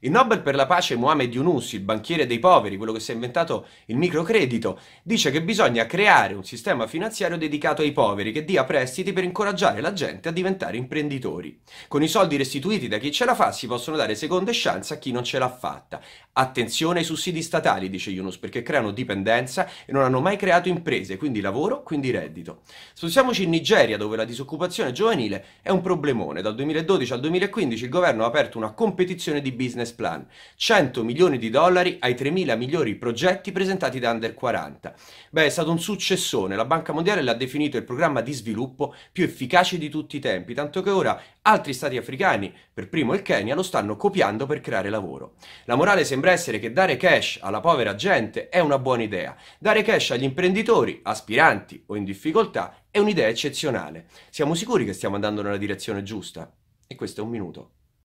Il Nobel per la pace Mohamed Yunus, il banchiere dei poveri, quello che si è inventato il microcredito, dice che bisogna creare un sistema finanziario dedicato ai poveri che dia prestiti per incoraggiare la gente a diventare imprenditori. Con i soldi restituiti da chi ce la fa si possono dare seconde chance a chi non ce l'ha fatta. Attenzione ai sussidi statali, dice Yunus, perché creano dipendenza e non hanno mai creato imprese, quindi lavoro, quindi reddito. Spostiamoci in Nigeria, dove la disoccupazione giovanile è un problemone. Dal 2012 al 2015 il governo ha aperto una competizione di business plan. 100 milioni di dollari ai 3.000 migliori progetti presentati da Under 40. Beh, è stato un successone. La Banca Mondiale l'ha definito il programma di sviluppo più efficace di tutti i tempi, tanto che ora altri stati africani, per primo il Kenya, lo stanno copiando per creare lavoro. La morale sembra essere che dare cash alla povera gente è una buona idea. Dare cash agli imprenditori, aspiranti o in difficoltà, è un'idea eccezionale. Siamo sicuri che stiamo andando nella direzione giusta? E questo è un minuto.